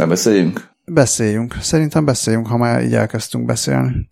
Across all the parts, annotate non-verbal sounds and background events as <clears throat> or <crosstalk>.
Ne beszéljünk? Beszéljünk. Szerintem beszéljünk, ha már így elkezdtünk beszélni.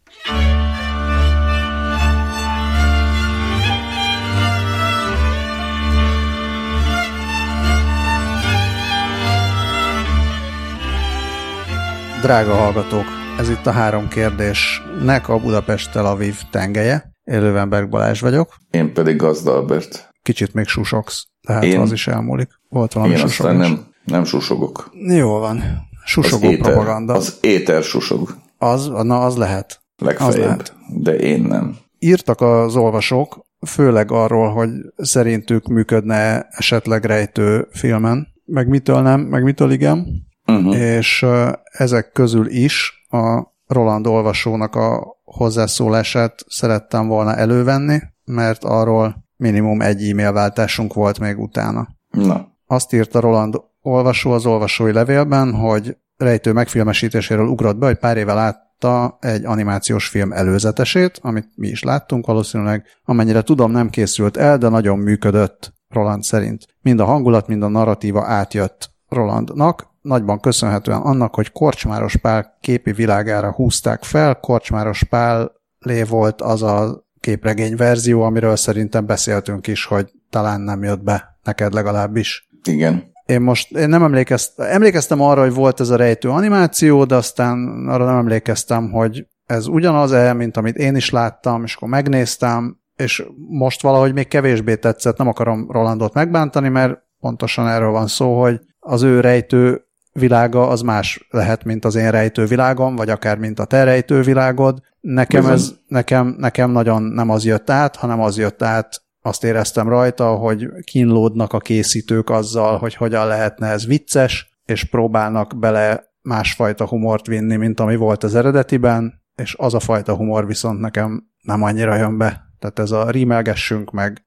Drága hallgatók, ez itt a három kérdésnek a Budapest-Tel Aviv tengelye. Élővenberg Balázs vagyok. Én pedig Gazda Albert. Kicsit még susogsz, tehát Én... az is elmúlik. Volt valami Én aztán nem, nem susogok. Jó van. Susogó az éter, propaganda. Az éter susog. Az, na az lehet. Legfeljebb, az lehet. de én nem. Írtak az olvasók, főleg arról, hogy szerintük működne esetleg rejtő filmen, meg mitől nem, meg mitől igen uh-huh. és ezek közül is a Roland olvasónak a hozzászólását szerettem volna elővenni, mert arról minimum egy e-mail váltásunk volt még utána. Na. Azt írta Roland olvasó az olvasói levélben, hogy rejtő megfilmesítéséről ugrott be, hogy pár éve látta egy animációs film előzetesét, amit mi is láttunk valószínűleg. Amennyire tudom, nem készült el, de nagyon működött Roland szerint. Mind a hangulat, mind a narratíva átjött Rolandnak, nagyban köszönhetően annak, hogy Korcsmáros Pál képi világára húzták fel. Korcsmáros Pál lé volt az a képregény verzió, amiről szerintem beszéltünk is, hogy talán nem jött be, neked legalábbis. Igen. Én most én nem emlékeztem, emlékeztem arra, hogy volt ez a rejtő animáció, de aztán arra nem emlékeztem, hogy ez ugyanaz-e, mint amit én is láttam, és akkor megnéztem, és most valahogy még kevésbé tetszett, nem akarom Rolandot megbántani, mert pontosan erről van szó, hogy az ő rejtő világa az más lehet, mint az én rejtő világom, vagy akár mint a te rejtő világod. Nekem ez, nekem, nekem nagyon nem az jött át, hanem az jött át, azt éreztem rajta, hogy kínlódnak a készítők azzal, hogy hogyan lehetne ez vicces, és próbálnak bele másfajta humort vinni, mint ami volt az eredetiben, és az a fajta humor viszont nekem nem annyira jön be. Tehát ez a rímelgessünk meg,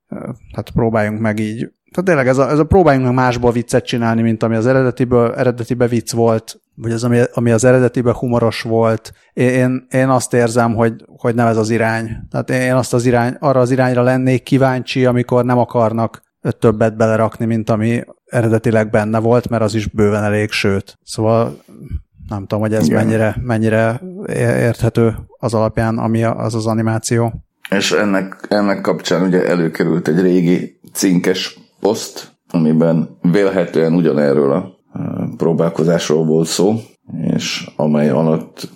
hát próbáljunk meg így tehát tényleg ez a, ez a próbáljunk meg másból viccet csinálni, mint ami az eredetiből, eredetibe vicc volt, vagy az, ami, ami az eredetibe humoros volt. Én, én azt érzem, hogy, hogy nem ez az irány. Tehát én azt az irány, arra az irányra lennék kíváncsi, amikor nem akarnak többet belerakni, mint ami eredetileg benne volt, mert az is bőven elég sőt. Szóval nem tudom, hogy ez mennyire, mennyire érthető az alapján, ami az az animáció. És ennek, ennek kapcsán ugye előkerült egy régi cinkes poszt, amiben vélhetően ugyanerről a próbálkozásról volt szó, és amely alatt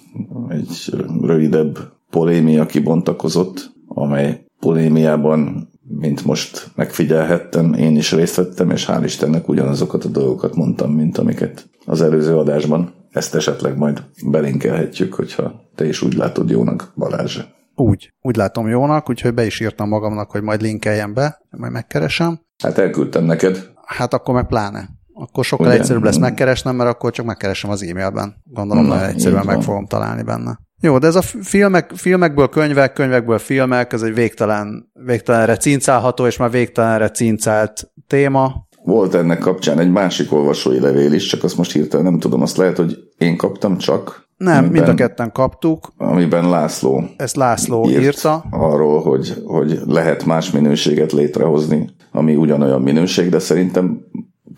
egy rövidebb polémia kibontakozott, amely polémiában, mint most megfigyelhettem, én is részt vettem, és hál' Istennek ugyanazokat a dolgokat mondtam, mint amiket az előző adásban. Ezt esetleg majd belinkelhetjük, hogyha te is úgy látod jónak, Balázs. Úgy. Úgy látom jónak, úgyhogy be is írtam magamnak, hogy majd linkeljem be, majd megkeresem. Hát elküldtem neked. Hát akkor meg pláne. Akkor sokkal Ugye? egyszerűbb lesz megkeresnem, mert akkor csak megkeresem az e-mailben. Gondolom, hogy egyszerűen meg fogom találni benne. Jó, de ez a filmek, filmekből könyvek, könyvekből filmek, ez egy végtelen, végtelenre cincálható, és már végtelenre cincált téma. Volt ennek kapcsán egy másik olvasói levél is, csak azt most hirtelen nem tudom, azt lehet, hogy én kaptam csak, nem, amiben, mind a ketten kaptuk. Amiben László Ezt László írt írta. Arról, hogy, hogy lehet más minőséget létrehozni, ami ugyanolyan minőség, de szerintem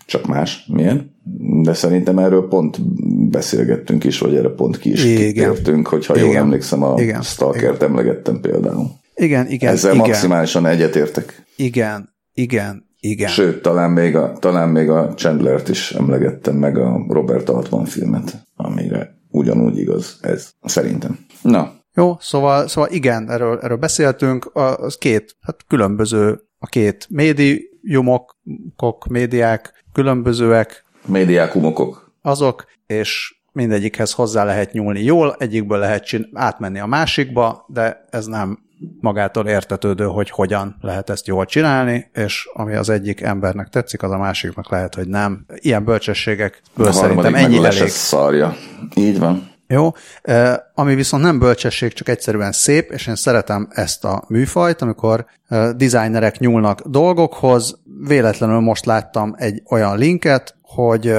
csak más. Milyen? De szerintem erről pont beszélgettünk is, vagy erre pont ki is kitértünk, hogyha igen. jól emlékszem, a igen. Stalkert igen. emlegettem például. Igen, igen. Ezzel igen. maximálisan egyetértek. Igen, igen, igen. Sőt, talán még a, talán még a Chandlert is emlegettem, meg a Robert Altman filmet, amire ugyanúgy igaz ez, szerintem. Na. Jó, szóval, szóval igen, erről, erről beszéltünk, az két, hát különböző, a két médiumok, médiák, különbözőek. Médiákumokok. Azok, és mindegyikhez hozzá lehet nyúlni jól, egyikből lehet csin- átmenni a másikba, de ez nem magától értetődő, hogy hogyan lehet ezt jól csinálni, és ami az egyik embernek tetszik, az a másiknak lehet, hogy nem. Ilyen bölcsességekből a szerintem ennyi elég. szarja. Így van. Jó, ami viszont nem bölcsesség, csak egyszerűen szép, és én szeretem ezt a műfajt, amikor designerek nyúlnak dolgokhoz. Véletlenül most láttam egy olyan linket, hogy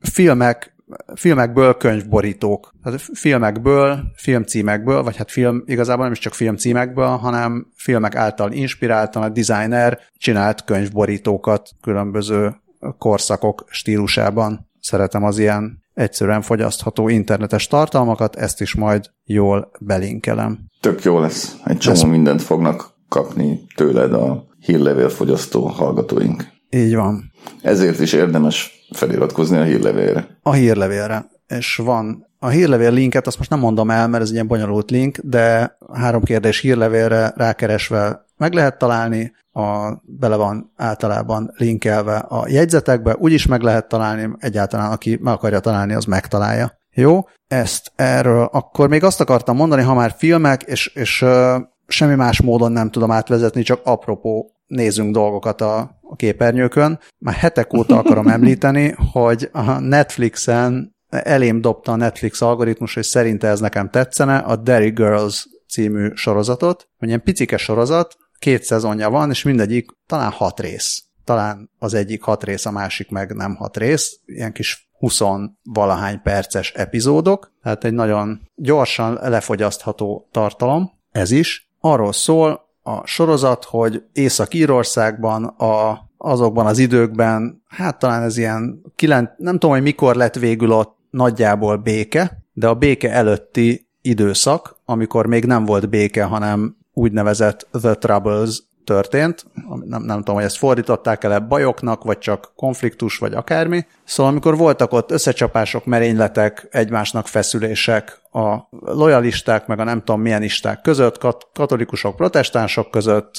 filmek filmekből könyvborítók. Tehát filmekből, filmcímekből, vagy hát film, igazából nem is csak filmcímekből, hanem filmek által inspiráltan a designer csinált könyvborítókat különböző korszakok stílusában. Szeretem az ilyen egyszerűen fogyasztható internetes tartalmakat, ezt is majd jól belinkelem. Tök jó lesz. Egy csomó Ez... mindent fognak kapni tőled a hírlevél fogyasztó hallgatóink. Így van. Ezért is érdemes feliratkozni a hírlevélre. A hírlevélre. És van a hírlevél linket, azt most nem mondom el, mert ez egy ilyen bonyolult link, de három kérdés hírlevélre rákeresve meg lehet találni, a, bele van általában linkelve a jegyzetekbe, úgyis meg lehet találni, egyáltalán aki meg akarja találni, az megtalálja. Jó, ezt erről. Akkor még azt akartam mondani, ha már filmek, és, és uh, semmi más módon nem tudom átvezetni, csak apropó nézünk dolgokat a, a képernyőkön. Már hetek óta akarom <laughs> említeni, hogy a Netflixen elém dobta a Netflix algoritmus, hogy szerinte ez nekem tetszene, a Derry Girls című sorozatot, hogy ilyen picike sorozat, két szezonja van, és mindegyik talán hat rész. Talán az egyik hat rész, a másik meg nem hat rész, ilyen kis 20 valahány perces epizódok, tehát egy nagyon gyorsan lefogyasztható tartalom, ez is. Arról szól a sorozat, hogy Észak-Írországban a, azokban az időkben, hát talán ez ilyen, kilen, nem tudom, hogy mikor lett végül ott nagyjából béke, de a béke előtti időszak, amikor még nem volt béke, hanem úgynevezett The Troubles történt, nem, nem tudom, hogy ezt fordították el bajoknak, vagy csak konfliktus, vagy akármi. Szóval amikor voltak ott összecsapások, merényletek, egymásnak feszülések a lojalisták, meg a nem tudom milyen isták között, kat- katolikusok, protestánsok között,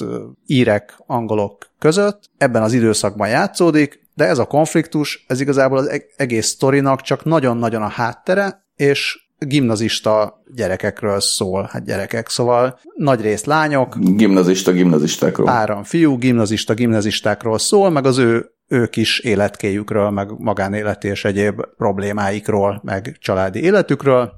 írek, angolok között, ebben az időszakban játszódik, de ez a konfliktus, ez igazából az egész sztorinak csak nagyon-nagyon a háttere, és gimnazista gyerekekről szól, hát gyerekek, szóval nagy rész lányok. Gimnazista gimnazistákról. Páran fiú, gimnazista gimnazistákról szól, meg az ő, ő kis életkéjükről, meg magánéleti és egyéb problémáikról, meg családi életükről,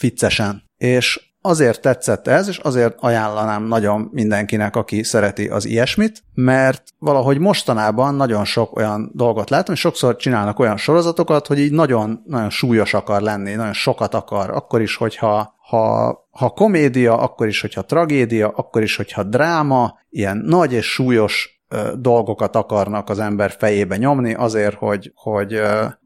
viccesen. És azért tetszett ez, és azért ajánlanám nagyon mindenkinek, aki szereti az ilyesmit, mert valahogy mostanában nagyon sok olyan dolgot látom, és sokszor csinálnak olyan sorozatokat, hogy így nagyon, nagyon súlyos akar lenni, nagyon sokat akar, akkor is, hogyha ha, ha komédia, akkor is, hogyha tragédia, akkor is, hogyha dráma, ilyen nagy és súlyos dolgokat akarnak az ember fejébe nyomni azért, hogy, hogy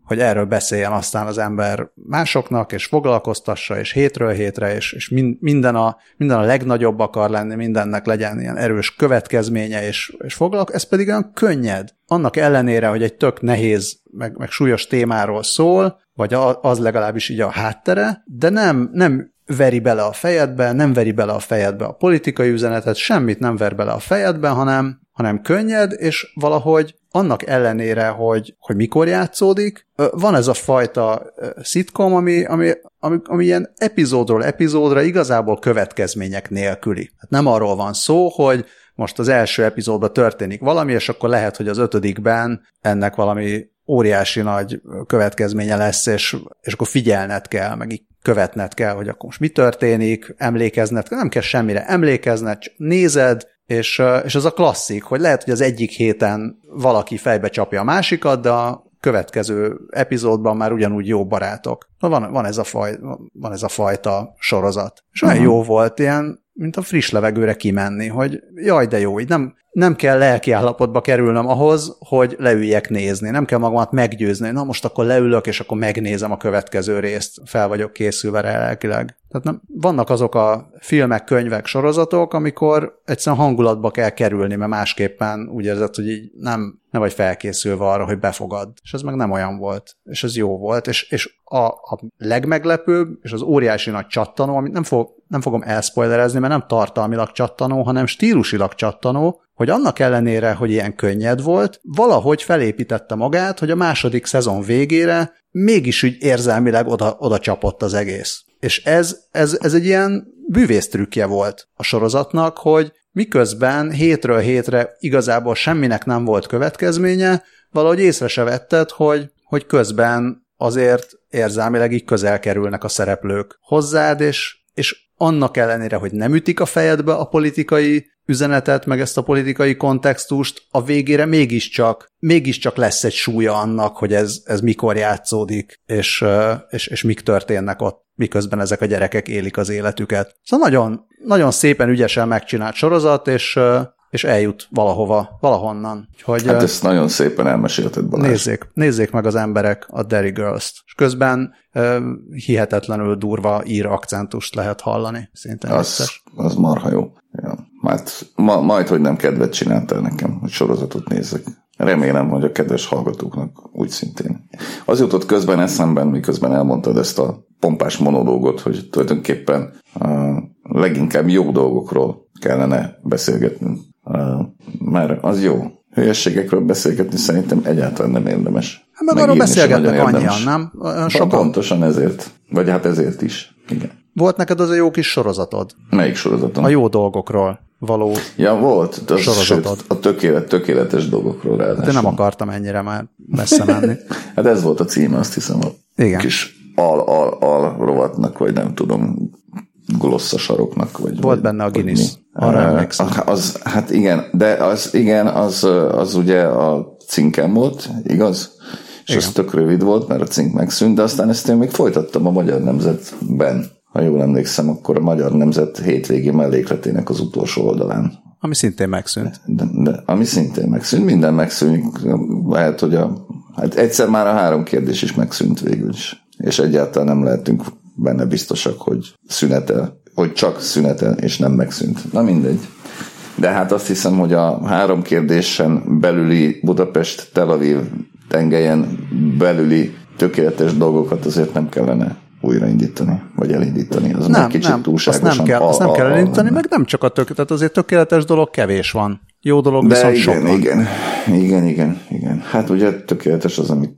hogy erről beszéljen aztán az ember másoknak, és foglalkoztassa, és hétről hétre, és, és minden, a, minden a legnagyobb akar lenni, mindennek legyen ilyen erős következménye, és, és foglalkoz, ez pedig olyan könnyed. Annak ellenére, hogy egy tök nehéz, meg, meg súlyos témáról szól, vagy az legalábbis így a háttere, de nem, nem veri bele a fejedbe, nem veri bele a fejedbe a politikai üzenetet, semmit nem ver bele a fejedbe, hanem, hanem könnyed, és valahogy annak ellenére, hogy, hogy mikor játszódik, van ez a fajta szitkom, ami, ami, ami, ami ilyen epizódról epizódra igazából következmények nélküli. Hát nem arról van szó, hogy most az első epizódban történik valami, és akkor lehet, hogy az ötödikben ennek valami óriási nagy következménye lesz, és, és akkor figyelned kell, meg így követned kell, hogy akkor most mi történik, emlékezned, nem kell semmire emlékezned, csak nézed, és, és az a klasszik, hogy lehet, hogy az egyik héten valaki fejbe csapja a másikat, de a következő epizódban már ugyanúgy jó barátok. Van, van, ez, a faj, van ez a fajta sorozat. És olyan uh-huh. jó volt, ilyen, mint a friss levegőre kimenni, hogy jaj, de jó, így nem, nem kell lelki állapotba kerülnöm ahhoz, hogy leüljek nézni. Nem kell magamat meggyőzni. Na most akkor leülök, és akkor megnézem a következő részt. Fel vagyok készülve rá lelkileg. Tehát nem, vannak azok a filmek, könyvek, sorozatok, amikor egyszerűen hangulatba kell kerülni, mert másképpen úgy érzed, hogy így nem, nem vagy felkészülve arra, hogy befogad. És ez meg nem olyan volt. És ez jó volt. És, és a, a legmeglepőbb, és az óriási nagy csattanó, amit nem, fog, nem fogom elspoilerezni, mert nem tartalmilag csattanó, hanem stílusilag csattanó, hogy annak ellenére, hogy ilyen könnyed volt, valahogy felépítette magát, hogy a második szezon végére mégis úgy érzelmileg oda, oda csapott az egész. És ez, ez, ez egy ilyen bűvésztrükkje volt a sorozatnak, hogy miközben hétről hétre igazából semminek nem volt következménye, valahogy észre se vetted, hogy, hogy közben azért érzelmileg így közel kerülnek a szereplők hozzád, és, és annak ellenére, hogy nem ütik a fejedbe a politikai üzenetet, meg ezt a politikai kontextust, a végére mégiscsak, mégiscsak lesz egy súlya annak, hogy ez, ez mikor játszódik, és, és, és mik történnek ott, miközben ezek a gyerekek élik az életüket. Szóval nagyon, nagyon szépen, ügyesen megcsinált sorozat, és, és eljut valahova, valahonnan. Úgyhogy, Hát ezt nagyon szépen elmesélted, Balázs. Nézzék, nézzék meg az emberek a Derry Girls-t. És közben hihetetlenül durva ír akcentust lehet hallani. Szintén az, az marha jó. Hát, ma, majd, hogy nem kedvet csináltál nekem, hogy sorozatot nézzek. Remélem, hogy a kedves hallgatóknak úgy szintén. Az jutott közben eszemben, miközben elmondtad ezt a pompás monológot, hogy tulajdonképpen uh, leginkább jó dolgokról kellene beszélgetnünk. Uh, mert az jó. Hülyességekről beszélgetni szerintem egyáltalán nem érdemes. Hát meg arról beszélgetnek annyian, nem? Sokan. Pontosan ezért. Vagy hát ezért is. Igen. Volt neked az a jó kis sorozatod? Melyik sorozatom? A jó dolgokról való Ja, volt. Az, sorozatod. Sőt, a tökélet, tökéletes dolgokról ráadásul. De nem akartam ennyire már messze menni. <laughs> hát ez volt a címe, azt hiszem, a Igen. kis al-al-al rovatnak, vagy nem tudom, glosszasaroknak. Vagy, Volt benne a Guinness, arra emlékszem. Az, hát igen, de az igen, az, az ugye a cinkem volt, igaz? És igen. az tök rövid volt, mert a cink megszűnt, de aztán ezt én még folytattam a Magyar Nemzetben. Ha jól emlékszem, akkor a Magyar Nemzet hétvégi mellékletének az utolsó oldalán. Ami szintén megszűnt. De, de, ami szintén megszűnt, minden megszűnik. Lehet, hogy a, hát egyszer már a három kérdés is megszűnt végül is. És egyáltalán nem lehetünk benne biztosak, hogy szünetel, hogy csak szünetel, és nem megszűnt. Na mindegy. De hát azt hiszem, hogy a három kérdésen belüli Budapest-Tel Aviv tengelyen belüli tökéletes dolgokat azért nem kellene újraindítani, vagy elindítani. Az nem, kicsit nem. Azt nem kell, azt nem kell elindítani, meg nem csak a tökéletes, azért tökéletes dolog kevés van. Jó dolog De viszont igen, sok van. igen, igen, igen, igen. Hát ugye tökéletes az, amit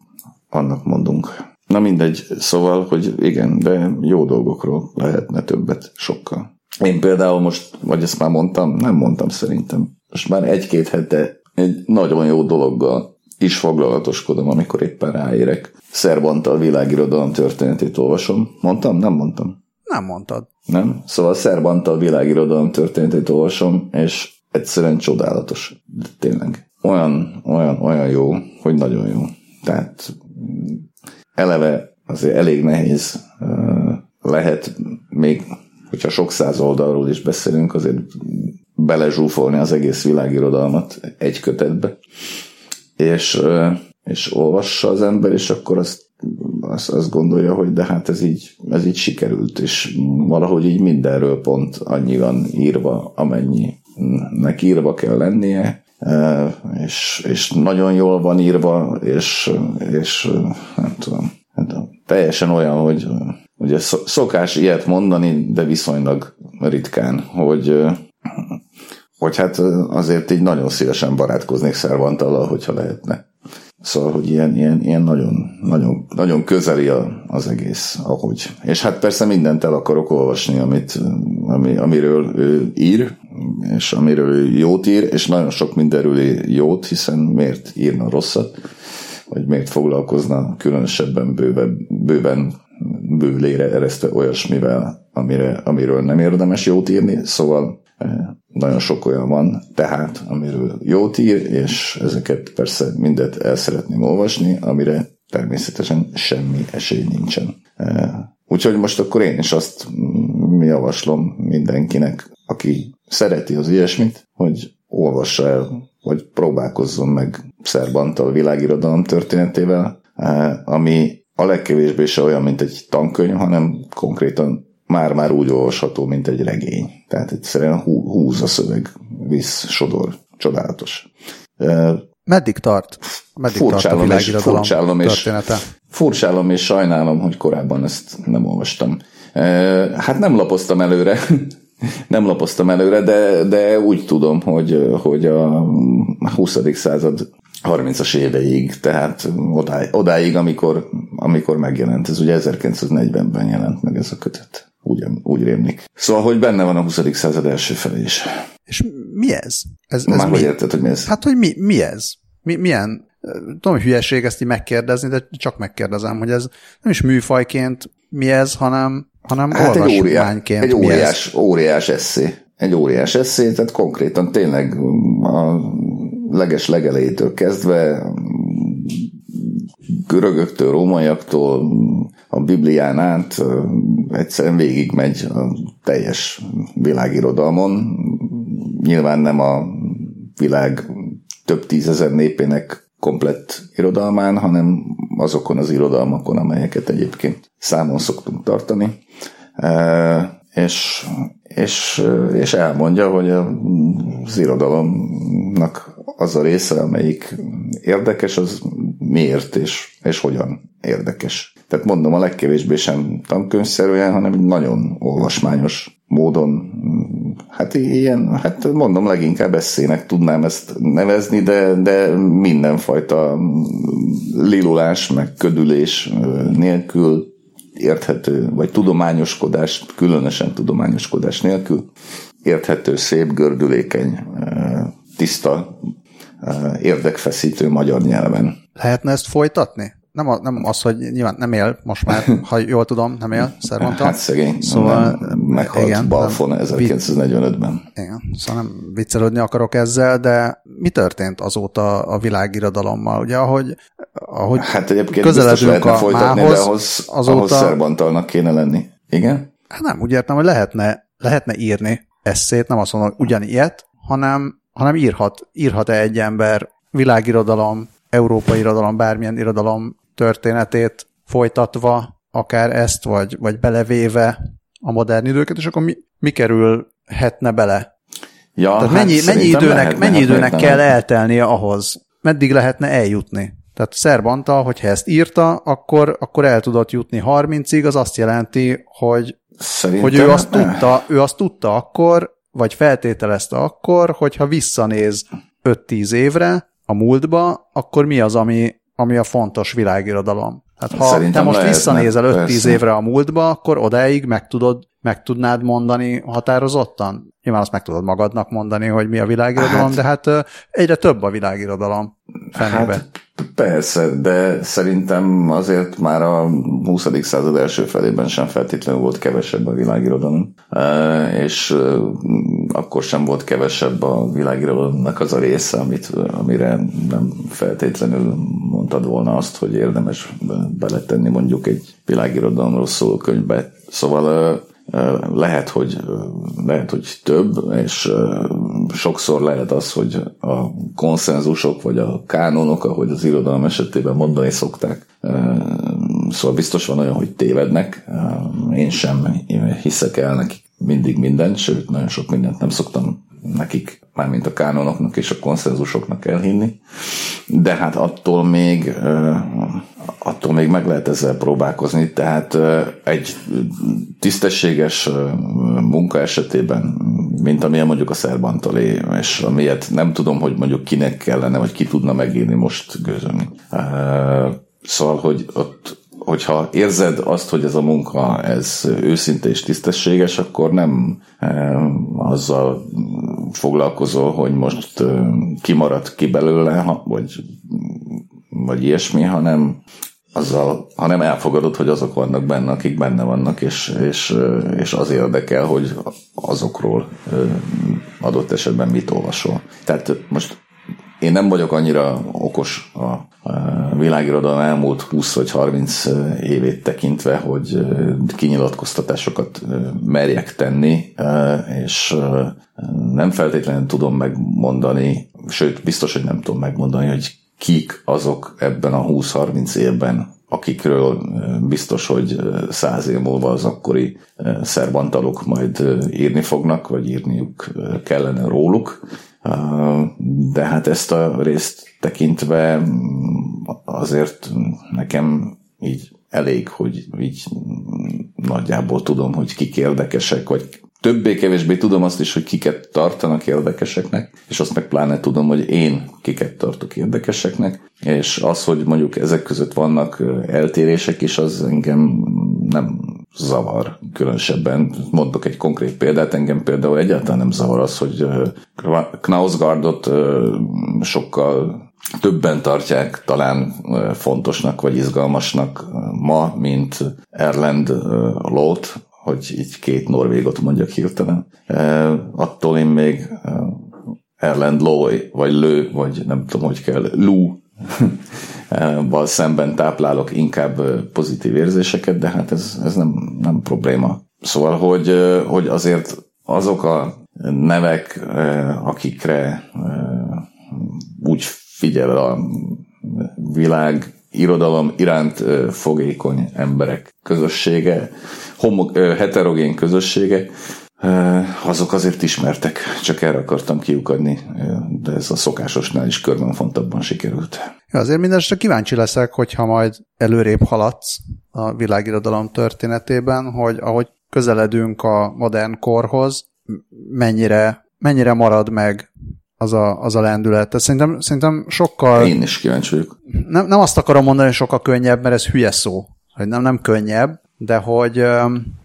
annak mondunk. Na mindegy, szóval, hogy igen, de jó dolgokról lehetne többet sokkal. Én például most, vagy ezt már mondtam, nem mondtam szerintem, most már egy-két hete egy nagyon jó dologgal is foglalatoskodom, amikor éppen ráérek. Szerbantal világirodalom történetét olvasom. Mondtam? Nem mondtam. Nem mondtad. Nem? Szóval Szerbantal világirodalom történetét olvasom, és egyszerűen csodálatos. De tényleg. Olyan, olyan, olyan jó, hogy nagyon jó. Tehát eleve azért elég nehéz lehet még, hogyha sok száz oldalról is beszélünk, azért belezsúfolni az egész világirodalmat egy kötetbe, és, és olvassa az ember, és akkor azt, azt, azt gondolja, hogy de hát ez így, ez így sikerült, és valahogy így mindenről pont annyi van írva, amennyinek írva kell lennie, és, és nagyon jól van írva, és, és nem tudom, hát teljesen olyan, hogy ugye szokás ilyet mondani, de viszonylag ritkán, hogy hogy hát azért így nagyon szívesen barátkoznék Szervantallal, hogyha lehetne. Szóval, hogy ilyen, ilyen, ilyen nagyon, nagyon, nagyon közeli az egész, ahogy. És hát persze mindent el akarok olvasni, amit, ami, amiről ő ír, és amiről ő jót ír, és nagyon sok mindenről jót, hiszen miért írna rosszat, vagy miért foglalkozna különösebben bőve, bőven bőlére eresztve olyasmivel, amire, amiről nem érdemes jót írni, szóval nagyon sok olyan van, tehát amiről jót ír, és ezeket persze mindet el szeretném olvasni, amire természetesen semmi esély nincsen. Eh, úgyhogy most akkor én is azt javaslom mindenkinek, aki szereti az ilyesmit, hogy olvassa el, vagy próbálkozzon meg Szerbantal világirodalom történetével, eh, ami a legkevésbé se olyan, mint egy tankönyv, hanem konkrétan már-már úgy olvasható, mint egy regény. Tehát egyszerűen húz a szöveg, visz, sodor. Csodálatos. Meddig tart? Meddig furcsálom tart a és, furcsálom és, furcsálom és sajnálom, hogy korábban ezt nem olvastam. Hát nem lapoztam előre, <laughs> nem lapoztam előre, de, de úgy tudom, hogy, hogy a 20. század 30-as éveig, tehát odáig, odáig amikor, amikor megjelent. Ez ugye 1940-ben jelent meg ez a kötet. Úgy, úgy rémlik. Szóval, hogy benne van a 20. század első felé is. És mi ez? ez, ez Már mi? hogy érted, hogy mi ez? Hát, hogy mi, mi ez? Mi, milyen tudom, hogy hülyeség ezt így megkérdezni, de csak megkérdezem, hogy ez nem is műfajként mi ez, hanem, hanem hát egy, óriás, egy óriás, óriás eszé. Egy óriás eszé, tehát konkrétan tényleg a leges legelejétől kezdve görögöktől, rómaiaktól, a Biblián át egyszerűen végigmegy a teljes világirodalmon. Nyilván nem a világ több tízezer népének komplett irodalmán, hanem azokon az irodalmakon, amelyeket egyébként számon szoktunk tartani. És, és, és elmondja, hogy az irodalomnak az a része, amelyik érdekes, az miért és, és hogyan érdekes. Tehát mondom, a legkevésbé sem tankönyvszerűen, hanem nagyon olvasmányos módon, hát ilyen, hát mondom, leginkább eszének tudnám ezt nevezni, de, de mindenfajta lilulás, meg ködülés nélkül érthető, vagy tudományoskodás, különösen tudományoskodás nélkül, érthető, szép, gördülékeny, tiszta, érdekfeszítő magyar nyelven. Lehetne ezt folytatni? Nem, a, nem az, hogy nyilván nem él most már, ha jól tudom, nem él, Szervanta. Hát szegény, szóval nem, meghalt igen, Balfon 1945-ben. Igen, szóval nem viccelődni akarok ezzel, de mi történt azóta a világirodalommal? Ugye, ahogy, ahogy hát egyébként közeledünk a folytatni, mához, de ahhoz, azóta... ahhoz Szerbantalnak kéne lenni. Igen? Hát nem, úgy értem, hogy lehetne, lehetne írni eszét, nem azt mondom, hogy ugyanilyet, hanem, hanem írhat, írhat-e egy ember világirodalom, európai irodalom, bármilyen irodalom történetét folytatva, akár ezt, vagy, vagy belevéve a modern időket, és akkor mi, mi kerülhetne bele? Ja, Tehát hát mennyi, mennyi időnek, lehetne, mennyi időnek lehetne. kell eltelnie ahhoz? Meddig lehetne eljutni? Tehát Szerbanta, hogyha ezt írta, akkor, akkor el tudott jutni 30-ig, az azt jelenti, hogy, hogy ő, azt tudta, ő azt tudta akkor, vagy feltételezte akkor, hogyha visszanéz 5-10 évre a múltba, akkor mi az, ami, ami a fontos világirodalom. Hát ha Szerintem te most lehetne, visszanézel 5-10 évre a múltba, akkor odáig meg, tudod, meg tudnád mondani határozottan? Nyilván azt meg tudod magadnak mondani, hogy mi a világirodalom, hát, de hát egyre több a világirodalom fenébe. Hát, persze, de szerintem azért már a 20. század első felében sem feltétlenül volt kevesebb a világirodalom, és akkor sem volt kevesebb a világirodalomnak az a része, amit, amire nem feltétlenül mondtad volna azt, hogy érdemes beletenni mondjuk egy világirodalomról szóló könyvbe. Szóval lehet, hogy, lehet, hogy több, és sokszor lehet az, hogy a konszenzusok, vagy a kánonok, ahogy az irodalom esetében mondani szokták, szóval biztos van olyan, hogy tévednek, én sem hiszek el nekik mindig mindent, sőt, nagyon sok mindent nem szoktam nekik, mármint a kánonoknak és a konszenzusoknak elhinni, de hát attól még attól még meg lehet ezzel próbálkozni, tehát egy tisztességes munka esetében, mint amilyen mondjuk a szerbantalé, és amilyet nem tudom, hogy mondjuk kinek kellene, vagy ki tudna megírni most gőzömni. Szóval, hogy ott hogyha érzed azt, hogy ez a munka ez őszinte és tisztességes, akkor nem azzal foglalkozol, hogy most kimaradt ki belőle, vagy, vagy ilyesmi, hanem azzal, hanem elfogadod, hogy azok vannak benne, akik benne vannak, és, és, és az érdekel, hogy azokról adott esetben mit olvasol. Tehát most én nem vagyok annyira okos a világirodalom elmúlt 20 vagy 30 évét tekintve, hogy kinyilatkoztatásokat merjek tenni, és nem feltétlenül tudom megmondani, sőt, biztos, hogy nem tudom megmondani, hogy kik azok ebben a 20-30 évben, akikről biztos, hogy száz év múlva az akkori szerbantalok majd írni fognak, vagy írniuk kellene róluk. De hát ezt a részt tekintve azért nekem így elég, hogy így nagyjából tudom, hogy kik érdekesek, vagy többé-kevésbé tudom azt is, hogy kiket tartanak érdekeseknek, és azt meg pláne tudom, hogy én kiket tartok érdekeseknek, és az, hogy mondjuk ezek között vannak eltérések is, az engem nem zavar különösebben. Mondok egy konkrét példát, engem például egyáltalán nem zavar az, hogy Knausgardot sokkal többen tartják talán fontosnak vagy izgalmasnak ma, mint Erland Lót, hogy így két norvégot mondjak hirtelen. Attól én még Erland Loy, vagy Lő, vagy nem tudom, hogy kell, Lou <laughs> val szemben táplálok inkább pozitív érzéseket, de hát ez, ez nem, nem probléma. Szóval, hogy, hogy azért azok a nevek, akikre figyel a világ irodalom iránt fogékony emberek közössége, homo, heterogén közössége, azok azért ismertek, csak erre akartam kiukadni, de ez a szokásosnál is körben fontabban sikerült. Ja, azért mindenesetre kíváncsi leszek, hogyha majd előrébb haladsz a világirodalom történetében, hogy ahogy közeledünk a modern korhoz, mennyire, mennyire marad meg az a, az a lendület. Tehát szerintem, szerintem sokkal... Én is kíváncsi vagyok. Nem, nem azt akarom mondani, hogy sokkal könnyebb, mert ez hülye szó. Hogy nem, nem könnyebb, de hogy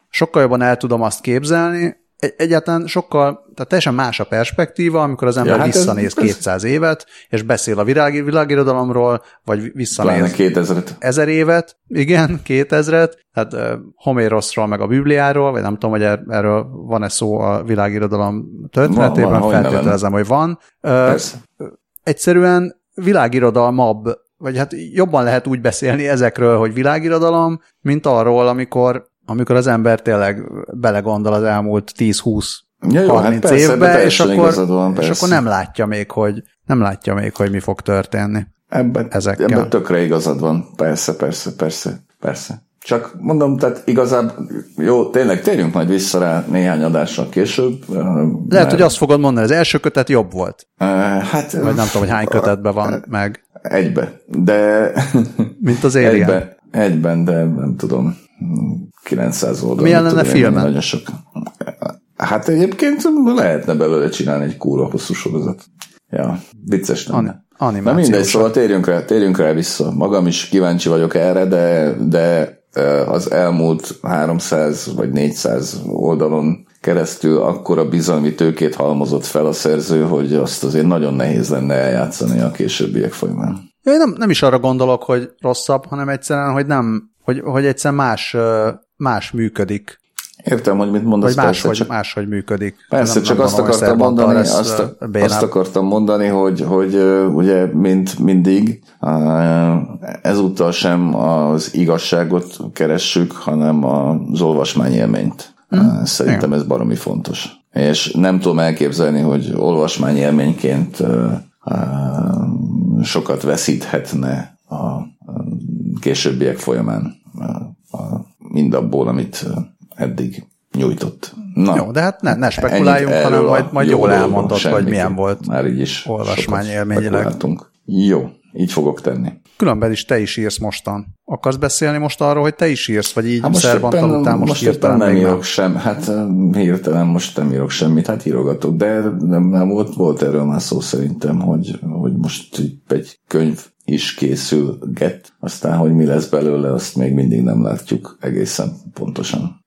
sokkal jobban el tudom azt képzelni, egy, egyáltalán sokkal, tehát teljesen más a perspektíva, amikor az ember ja, hát visszanéz ez, 200 ez... évet, és beszél a világ, világirodalomról, vagy visszanéz 2000 ezer évet, igen, <laughs> 2000-et, tehát uh, Homérosról, meg a Bibliáról, vagy nem tudom, hogy er, erről van-e szó a világirodalom történetében, van, van, feltételezem, hogy van. Uh. Egyszerűen világirodalmabb vagy hát jobban lehet úgy beszélni ezekről, hogy világirodalom, mint arról, amikor amikor az ember tényleg belegondol az elmúlt 10-20 ja, jó, 30 hát persze, évbe, és akkor, van, és akkor nem látja még, hogy nem látja még, hogy mi fog történni. Ebben, ezekkel. ebben tökre igazad van. Persze, persze, persze, persze. Csak mondom, tehát igazából, jó, tényleg térjünk majd vissza rá néhány adással később. Lehet, mert... hogy azt fogod mondani, az első kötet jobb volt. Uh, hát... Vagy nem tudom, hogy hány kötetben van uh, meg. Egybe, de... Mint az Alien. Egybe, egyben, de nem tudom. 900 oldal. Milyen lenne filmen? Nagyon sok. Hát egyébként lehetne belőle csinálni egy kúra hosszú sorozat. Ja, vicces lenne. An- Na mindegy, szóval térjünk rá, térjünk rá vissza. Magam is kíváncsi vagyok erre, de, de az elmúlt 300 vagy 400 oldalon keresztül akkor a bizalmi tőkét halmozott fel a szerző, hogy azt azért nagyon nehéz lenne eljátszani a későbbiek folyamán. Én nem, nem is arra gondolok, hogy rosszabb, hanem egyszerűen, hogy nem, hogy, hogy egyszerűen más más működik. Értem, hogy mit mondasz. Vagy máshogy, persze, máshogy működik. Persze, nem, csak nem azt, akartam mondani, azt, azt akartam mondani, hogy, hogy ugye, mint mindig, ezúttal sem az igazságot keressük, hanem az olvasmányélményt. Hmm. Szerintem ez baromi fontos. És nem tudom elképzelni, hogy olvasmányélményként sokat veszíthetne a későbbiek folyamán mindabból, amit eddig nyújtott. Na, Jó, de hát ne, ne spekuláljunk, hanem majd, majd jól elmondod, hogy milyen volt Már így is olvasmány élményileg. Jó, így fogok tenni. Különben is te is írsz mostan. Akarsz beszélni most arról, hogy te is írsz, vagy így hát most éppen, után most, most éppen nem írok sem, hát hirtelen most nem írok semmit, hát írogatok, de nem, nem volt, volt erről már szó szerintem, hogy, hogy most egy könyv is készülget, aztán, hogy mi lesz belőle, azt még mindig nem látjuk egészen pontosan.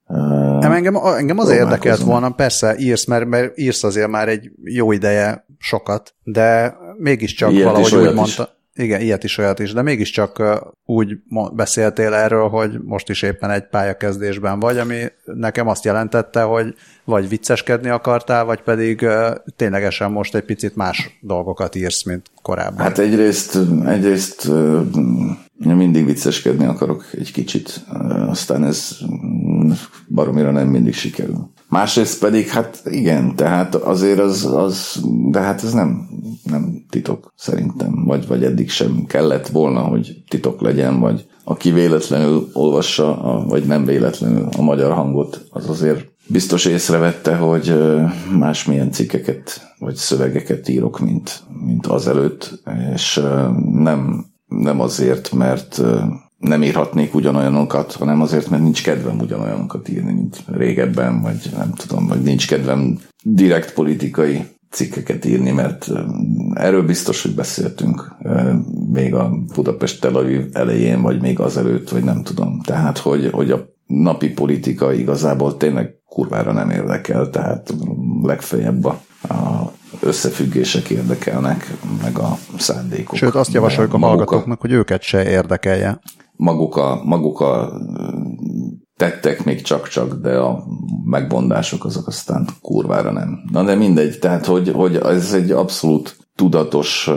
Nem, engem, engem az érdekelt volna, persze írsz, mert, mert írsz azért már egy jó ideje sokat, de mégiscsak Ilyet valahogy úgy mondta. Is. Igen, ilyet is, olyat is, de mégiscsak úgy beszéltél erről, hogy most is éppen egy pályakezdésben vagy, ami nekem azt jelentette, hogy vagy vicceskedni akartál, vagy pedig ténylegesen most egy picit más dolgokat írsz, mint korábban. Hát egyrészt, egyrészt mindig vicceskedni akarok egy kicsit, aztán ez baromira nem mindig sikerül. Másrészt pedig, hát igen, tehát azért az, az de hát ez nem, nem titok szerintem, vagy, vagy eddig sem kellett volna, hogy titok legyen, vagy aki véletlenül olvassa, a, vagy nem véletlenül a magyar hangot, az azért biztos észrevette, hogy másmilyen cikkeket vagy szövegeket írok, mint, mint azelőtt, és nem, nem azért, mert nem írhatnék ugyanolyanokat, hanem azért, mert nincs kedvem ugyanolyanokat írni, mint régebben, vagy nem tudom, vagy nincs kedvem direkt politikai cikkeket írni, mert erről biztos, hogy beszéltünk még a Budapest Tel Aviv elején, vagy még azelőtt, vagy nem tudom. Tehát, hogy, hogy a napi politika igazából tényleg kurvára nem érdekel, tehát legfeljebb a, a összefüggések érdekelnek, meg a szándékok. Sőt, azt javasoljuk a hallgatóknak, hogy őket se érdekelje maguk a, maguk a tettek még csak-csak, de a megbondások azok aztán kurvára nem. Na de mindegy, tehát hogy, hogy ez egy abszolút tudatos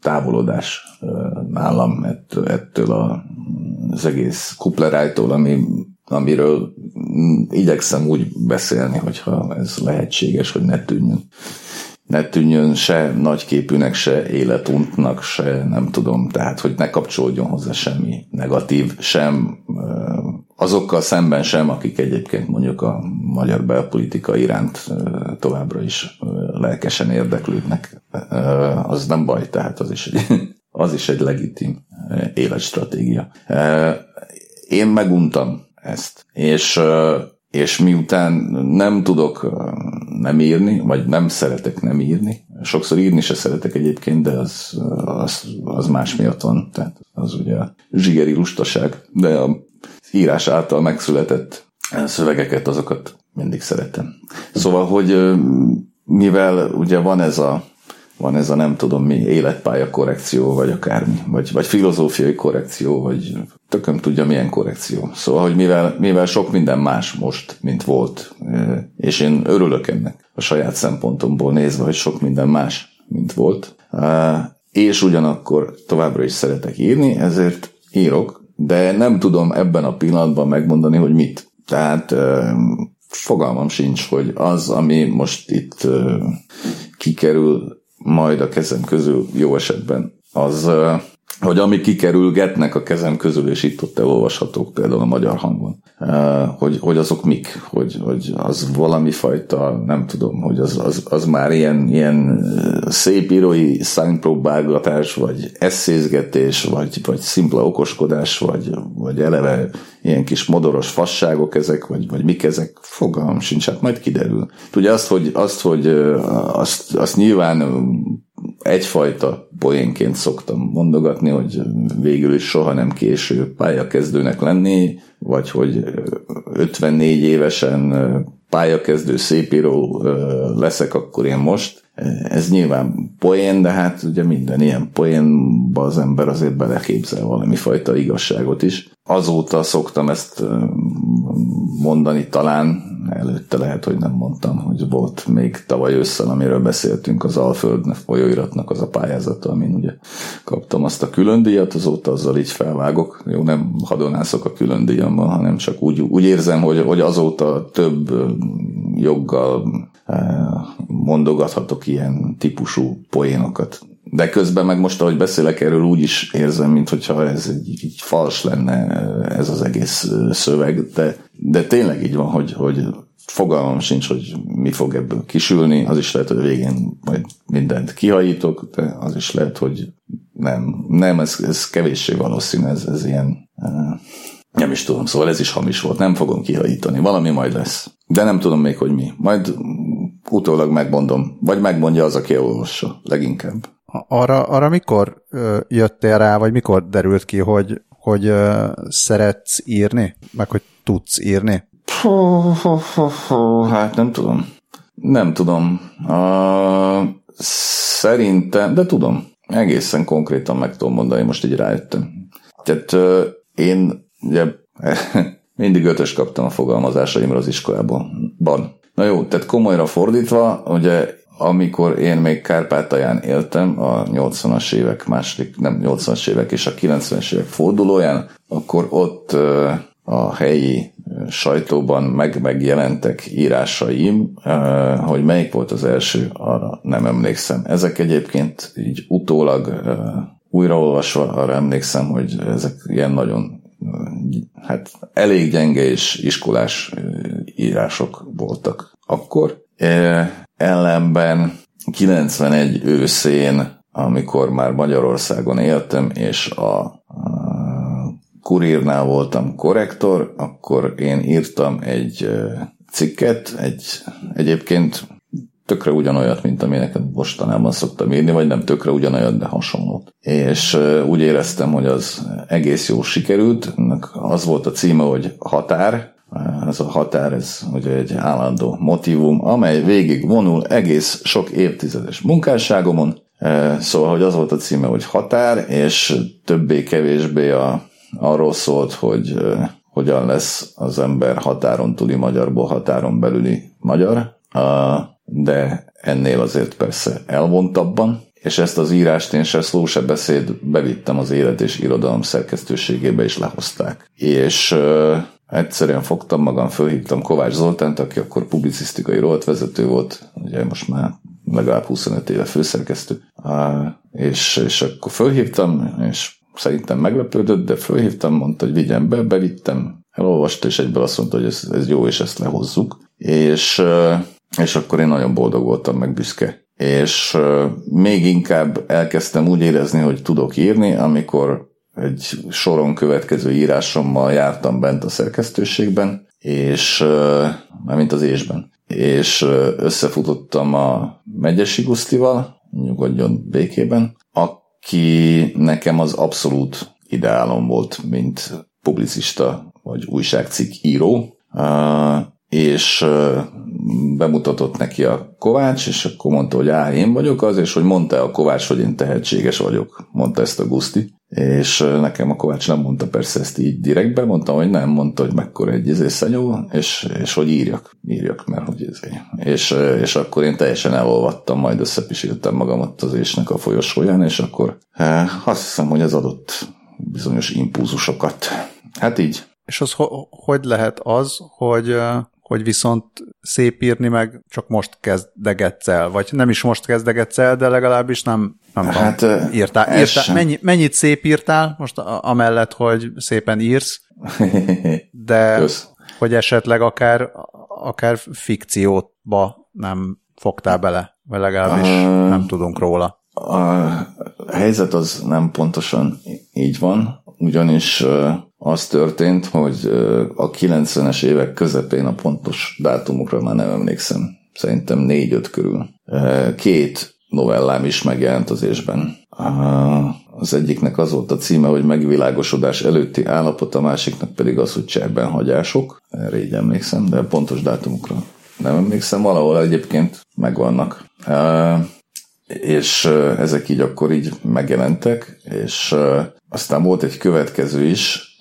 távolodás nálam ettől, a, az egész kuplerájtól, ami, amiről igyekszem úgy beszélni, hogyha ez lehetséges, hogy ne tűnjön ne tűnjön se nagyképűnek, se életuntnak, se nem tudom, tehát hogy ne kapcsolódjon hozzá semmi negatív, sem azokkal szemben sem, akik egyébként mondjuk a magyar belpolitika iránt továbbra is lelkesen érdeklődnek. Az nem baj, tehát az is egy, <laughs> az is egy legitim életstratégia. Én meguntam ezt, és, és miután nem tudok nem írni, vagy nem szeretek nem írni, sokszor írni se szeretek egyébként, de az, az, az más miatt van, tehát az ugye zsigeri lustaság, de a írás által megszületett szövegeket, azokat mindig szeretem. Szóval, hogy mivel ugye van ez a van ez a nem tudom mi életpálya korrekció, vagy akármi, vagy, vagy filozófiai korrekció, vagy tököm tudja milyen korrekció. Szóval, hogy mivel, mivel sok minden más most, mint volt, és én örülök ennek a saját szempontomból nézve, hogy sok minden más, mint volt, és ugyanakkor továbbra is szeretek írni, ezért írok, de nem tudom ebben a pillanatban megmondani, hogy mit. Tehát fogalmam sincs, hogy az, ami most itt kikerül majd a kezem közül jó esetben, az, hogy ami kikerülgetnek a kezem közül, és itt ott elolvashatók például a magyar hangon, hogy, hogy azok mik, hogy, hogy az valami fajta, nem tudom, hogy az, az, az már ilyen, ilyen szép írói szánypróbálgatás, vagy eszézgetés, vagy, vagy szimpla okoskodás, vagy, vagy eleve ilyen kis modoros fasságok ezek, vagy, vagy mik ezek, fogalmam sincs, hát majd kiderül. Ugye azt, hogy, azt, hogy azt, azt nyilván egyfajta poénként szoktam mondogatni, hogy végül is soha nem késő pályakezdőnek lenni, vagy hogy 54 évesen pályakezdő szépíró leszek akkor én most. Ez nyilván poén, de hát ugye minden ilyen poénba az ember azért beleképzel valami fajta igazságot is. Azóta szoktam ezt mondani talán, előtte lehet, hogy nem mondtam, hogy volt még tavaly ősszel, amiről beszéltünk, az Alföld folyóiratnak az a pályázata, amin ugye kaptam azt a külön díjat, azóta azzal így felvágok. Jó, nem hadonászok a külön díjammal, hanem csak úgy, úgy érzem, hogy, hogy azóta több joggal mondogathatok ilyen típusú poénokat. De közben meg most, ahogy beszélek erről, úgy is érzem, mintha ez egy, egy fals lenne ez az egész szöveg, de, de tényleg így van, hogy, hogy fogalmam sincs, hogy mi fog ebből kisülni, az is lehet, hogy a végén majd mindent kihajítok, de az is lehet, hogy nem, nem ez, ez kevéssé valószínű, ez, ez ilyen, nem is tudom, szóval ez is hamis volt, nem fogom kihajítani, valami majd lesz. De nem tudom még, hogy mi. Majd utólag megmondom, vagy megmondja az, aki olvassa, leginkább. Arra, arra mikor jöttél rá, vagy mikor derült ki, hogy, hogy szeretsz írni, meg hogy tudsz írni? Hát nem tudom. Nem tudom. Uh, szerintem, de tudom. Egészen konkrétan meg tudom mondani, most így rájöttem. Tehát uh, én ugye <laughs> mindig ötös kaptam a fogalmazásaimra az iskolában. Ban. Na jó, tehát komolyra fordítva, ugye amikor én még Kárpátalján éltem, a 80-as évek második, nem 80-as évek és a 90-es évek fordulóján, akkor ott a helyi sajtóban meg megjelentek írásaim, hogy melyik volt az első, arra nem emlékszem. Ezek egyébként így utólag újraolvasva arra emlékszem, hogy ezek ilyen nagyon hát elég gyenge és iskolás írások voltak akkor. Ellenben 91 őszén, amikor már Magyarországon éltem, és a kurírnál voltam korrektor, akkor én írtam egy cikket, egy egyébként tökre ugyanolyat, mint ami neked mostanában szoktam írni, vagy nem tökre ugyanolyat, de hasonlót. És úgy éreztem, hogy az egész jó sikerült. Az volt a címe, hogy határ, ez a határ, ez ugye egy állandó motivum, amely végig vonul egész sok évtizedes munkásságomon, Szóval, hogy az volt a címe, hogy határ, és többé-kevésbé a arról szólt, hogy hogyan lesz az ember határon túli magyarból határon belüli magyar, de ennél azért persze elvontabban, és ezt az írást én se szó, se beszéd bevittem az élet és irodalom szerkesztőségébe, és lehozták. És uh, egyszerűen fogtam magam, fölhívtam Kovács Zoltánt, aki akkor publicisztikai vezető volt, ugye most már legalább 25 éve főszerkesztő, és, és akkor fölhívtam, és szerintem meglepődött, de fölhívtam, mondta, hogy vigyen be, bevittem, elolvasta, és egyből azt mondta, hogy ez, ez jó, és ezt lehozzuk. És, és akkor én nagyon boldog voltam, meg büszke. És még inkább elkezdtem úgy érezni, hogy tudok írni, amikor egy soron következő írásommal jártam bent a szerkesztőségben, és mint az ésben. És összefutottam a Megyesi Gusztival, nyugodjon békében, aki nekem az abszolút ideálom volt, mint publicista vagy újságcikk író, és bemutatott neki a Kovács, és akkor mondta, hogy á, én vagyok az, és hogy mondta a Kovács, hogy én tehetséges vagyok. Mondta ezt a Guszti. És nekem a Kovács nem mondta persze ezt így direktbe, mondta, hogy nem, mondta, hogy mekkora egy izé szenyó, és, és hogy írjak, írjak, mert hogy izé. És, és akkor én teljesen elolvattam, majd összepisítettem magamat az ésnek a folyosóján, és akkor azt hiszem, hogy ez adott bizonyos impulzusokat. Hát így. És az ho- hogy lehet az, hogy hogy viszont szép írni meg csak most kezdegetsz el, vagy nem is most kezdegetsz el, de legalábbis nem, nem hát, tudom, írtál. írtál mennyi, mennyit szép írtál most amellett, hogy szépen írsz, <laughs> de Kösz. hogy esetleg akár, akár fikcióba nem fogtál bele, vagy legalábbis uh, nem tudunk róla. A helyzet az nem pontosan így van, ugyanis az történt, hogy a 90-es évek közepén a pontos dátumokra már nem emlékszem. Szerintem négy-öt körül. Két novellám is megjelent az ésben. Az egyiknek az volt a címe, hogy megvilágosodás előtti állapot, a másiknak pedig az, hogy cserben hagyások. Erre emlékszem, de pontos dátumokra nem emlékszem. Valahol egyébként megvannak. És ezek így akkor így megjelentek, és aztán volt egy következő is,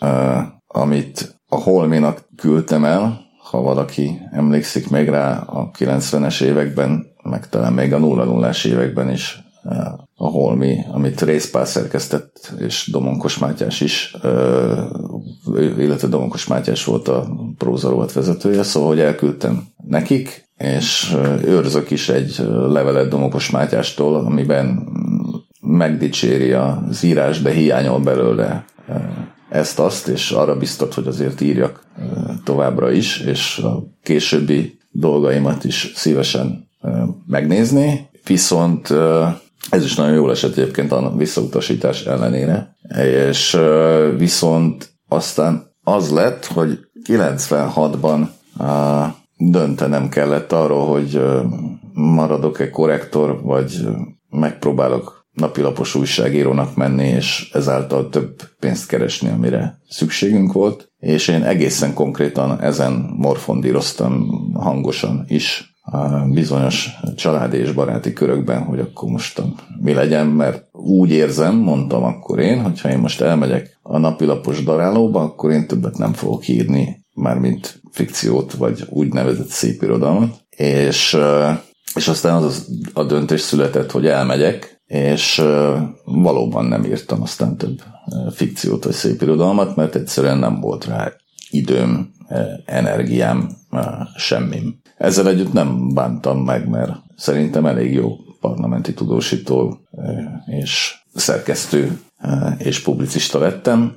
amit a Holminak küldtem el, ha valaki emlékszik még rá a 90-es években, meg talán még a 0 es években is a Holmi, amit Részpál szerkesztett, és Domonkos Mátyás is, illetve Domonkos Mátyás volt a prózarovat vezetője, szóval hogy elküldtem nekik, és őrzök is egy levelet Domonkos Mátyástól, amiben megdicséri az írás, de hiányol belőle ezt-azt, és arra biztat, hogy azért írjak továbbra is, és a későbbi dolgaimat is szívesen megnézni, viszont ez is nagyon jól esett egyébként a visszautasítás ellenére, és viszont aztán az lett, hogy 96-ban döntenem kellett arról, hogy maradok-e korrektor, vagy megpróbálok napilapos újságírónak menni, és ezáltal több pénzt keresni, amire szükségünk volt. És én egészen konkrétan ezen morfondíroztam hangosan is bizonyos családi és baráti körökben, hogy akkor most mi legyen, mert úgy érzem, mondtam akkor én, hogyha én most elmegyek a napilapos darálóba, akkor én többet nem fogok írni, mármint fikciót, vagy úgynevezett szép irodalmat. És, és aztán az a döntés született, hogy elmegyek, és valóban nem írtam aztán több fikciót vagy szép irodalmat, mert egyszerűen nem volt rá időm, energiám, semmim. Ezzel együtt nem bántam meg, mert szerintem elég jó parlamenti tudósító és szerkesztő és publicista lettem,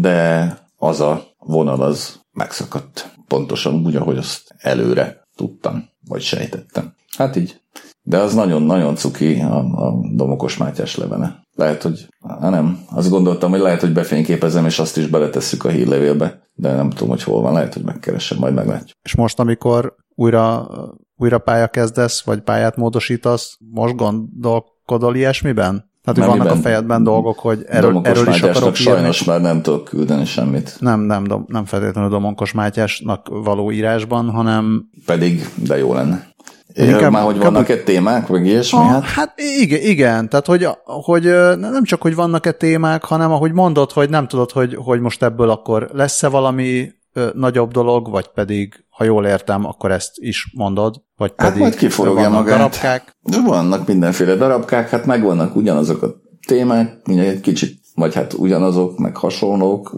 de az a vonal az megszakadt. Pontosan úgy, ahogy azt előre tudtam, vagy sejtettem. Hát így. De az nagyon-nagyon cuki a, a Domokos Mátyás levele. Lehet, hogy, hát nem, azt gondoltam, hogy lehet, hogy befényképezem, és azt is beletesszük a hírlevélbe, de nem tudom, hogy hol van, lehet, hogy megkeresem, majd meglátjuk. És most, amikor újra, újra pálya kezdesz, vagy pályát módosítasz, most gondolkodol ilyesmiben? Tehát, hogy vannak a fejedben dolgok, hogy erről, erről is akarok sajnos írni. már nem tudok küldeni semmit. Nem, nem, nem feltétlenül Domonkos Mátyásnak való írásban, hanem... Pedig, de jó lenne. Inkább, már hogy vannak-e témák, vagy ilyesmi? A, hát, hát igen, igen, tehát hogy, hogy nem csak, hogy vannak-e témák, hanem ahogy mondod, hogy nem tudod, hogy, hogy most ebből akkor lesz-e valami ö, nagyobb dolog, vagy pedig, ha jól értem, akkor ezt is mondod, vagy hát pedig majd kiforogja magát. darabkák. De vannak mindenféle darabkák, hát megvannak ugyanazok a témák, egy kicsit, vagy hát ugyanazok, meg hasonlók,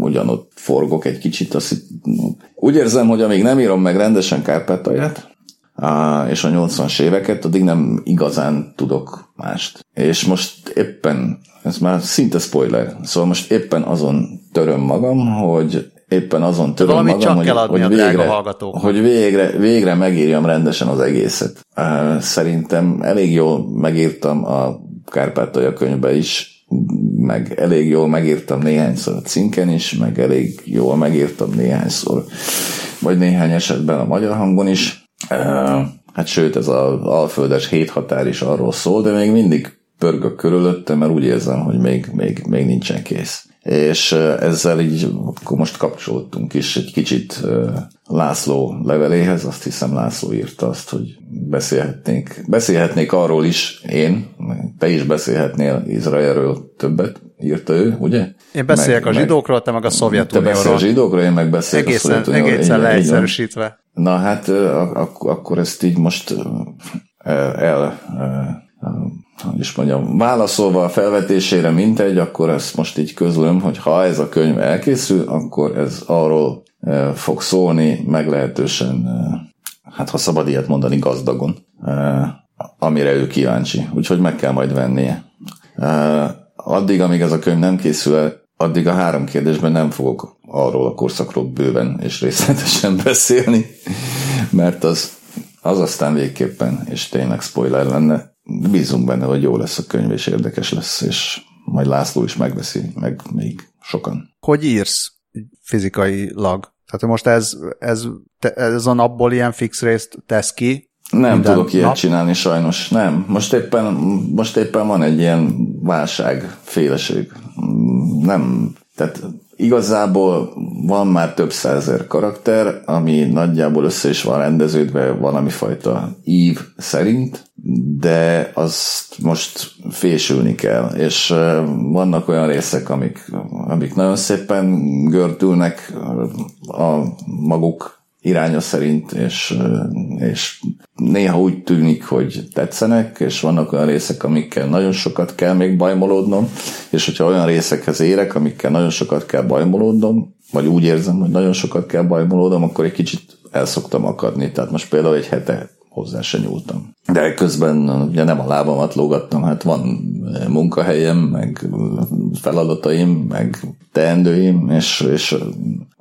ugyanott forgok egy kicsit, azt úgy érzem, hogy amíg nem írom meg rendesen Kárpátalját, és a 80-as éveket, addig nem igazán tudok mást. És most éppen, ez már szinte spoiler, szóval most éppen azon töröm magam, hogy éppen azon töröm Valamit magam, csak hogy, kell adni hogy, végre, hogy végre, végre megírjam rendesen az egészet. Szerintem elég jól megírtam a Kárpátalja könyvbe is, meg elég jól megírtam néhányszor a cinken is, meg elég jól megírtam néhányszor, vagy néhány esetben a magyar hangon is. Hát sőt, ez az alföldes héthatár is arról szól, de még mindig pörgök körülöttem, mert úgy érzem, hogy még, még, még nincsen kész. És ezzel így akkor most kapcsolódtunk is egy kicsit László leveléhez, azt hiszem László írta azt, hogy beszélhetnék, beszélhetnék arról is én, te is beszélhetnél Izraelről többet, írta ő, ugye? Én beszélek meg, a zsidókról, te meg a Te Szovjetunióról. beszél a zsidókról, én meg beszélek Egészen, a Szovjetunióról. egészen leegyszerűsítve. Na hát ak- akkor ezt így most el, el hogy is mondjam, válaszolva a felvetésére mintegy, akkor ezt most így közlöm, hogy ha ez a könyv elkészül, akkor ez arról fog szólni meglehetősen, hát ha szabad ilyet mondani, gazdagon, amire ő kíváncsi. Úgyhogy meg kell majd vennie. Addig, amíg ez a könyv nem készül el, addig a három kérdésben nem fogok arról a korszakról bőven és részletesen <laughs> beszélni, mert az, az aztán végképpen, és tényleg spoiler lenne, bízunk benne, hogy jó lesz a könyv, és érdekes lesz, és majd László is megveszi, meg még sokan. Hogy írsz fizikailag? Tehát most ez, ez, ez a napból ilyen fix részt tesz ki, Nem Minden tudok ilyet nap? csinálni sajnos, nem. Most éppen, most éppen van egy ilyen válság, féleség. Nem, tehát igazából van már több százezer karakter, ami nagyjából össze is van rendeződve valami fajta ív szerint, de azt most fésülni kell, és vannak olyan részek, amik, amik nagyon szépen gördülnek a maguk iránya szerint, és, és néha úgy tűnik, hogy tetszenek, és vannak olyan részek, amikkel nagyon sokat kell még bajmolódnom, és hogyha olyan részekhez érek, amikkel nagyon sokat kell bajmolódnom, vagy úgy érzem, hogy nagyon sokat kell bajmolódnom, akkor egy kicsit el szoktam akadni. Tehát most például egy hete hozzá se nyúltam. De közben ugye nem a lábamat lógattam, hát van munkahelyem, meg feladataim, meg teendőim, és, és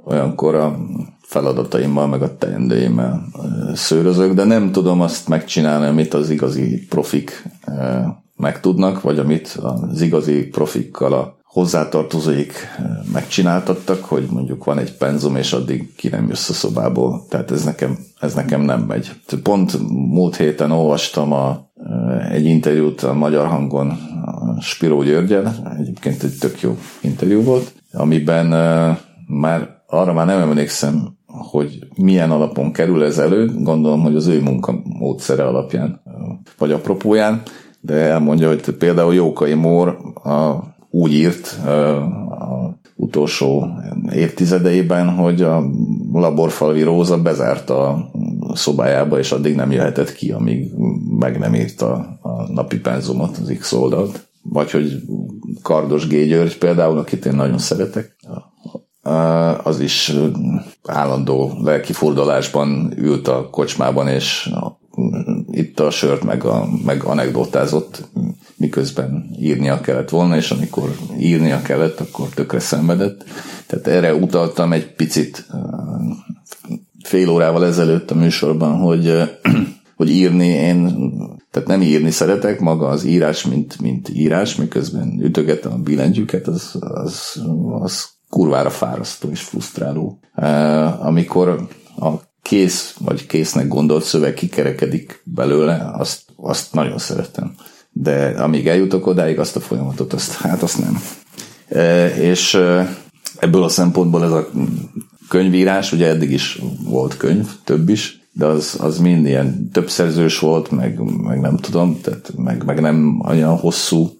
olyankor a feladataimmal, meg a teendőimmel szőrözök, de nem tudom azt megcsinálni, amit az igazi profik ö, megtudnak, vagy amit az igazi profikkal a hozzátartozóik ö, megcsináltattak, hogy mondjuk van egy penzum, és addig ki nem jössz a szobából. Tehát ez nekem, ez nekem nem megy. Pont múlt héten olvastam a, ö, egy interjút a Magyar Hangon a Spiró Györgyel, egyébként egy tök jó interjú volt, amiben ö, már arra már nem emlékszem, hogy milyen alapon kerül ez elő, gondolom, hogy az ő munkamódszere alapján, vagy apropóján, de elmondja, hogy például Jókai Mór a, úgy írt a utolsó évtizedeiben, hogy a laborfalvi Róza bezárta a szobájába, és addig nem jöhetett ki, amíg meg nem írta a napi penzumot, az X oldalt. Vagy hogy Kardos G. György például, akit én nagyon szeretek, az is állandó lelkifordulásban ült a kocsmában, és itt a sört meg, a, meg anekdotázott, miközben írnia kellett volna, és amikor írnia kellett, akkor tökre szenvedett. Tehát erre utaltam egy picit fél órával ezelőtt a műsorban, hogy, <clears throat> hogy írni én, tehát nem írni szeretek, maga az írás, mint, mint írás, miközben ütögetem a billentyűket, az, az, az kurvára fárasztó és frusztráló. Amikor a kész, vagy késznek gondolt szöveg kikerekedik belőle, azt, azt nagyon szeretem. De amíg eljutok odáig, azt a folyamatot, azt, hát azt nem. És ebből a szempontból ez a könyvírás, ugye eddig is volt könyv, több is, de az, az mind ilyen többszerzős volt, meg, meg nem tudom, tehát meg, meg nem olyan hosszú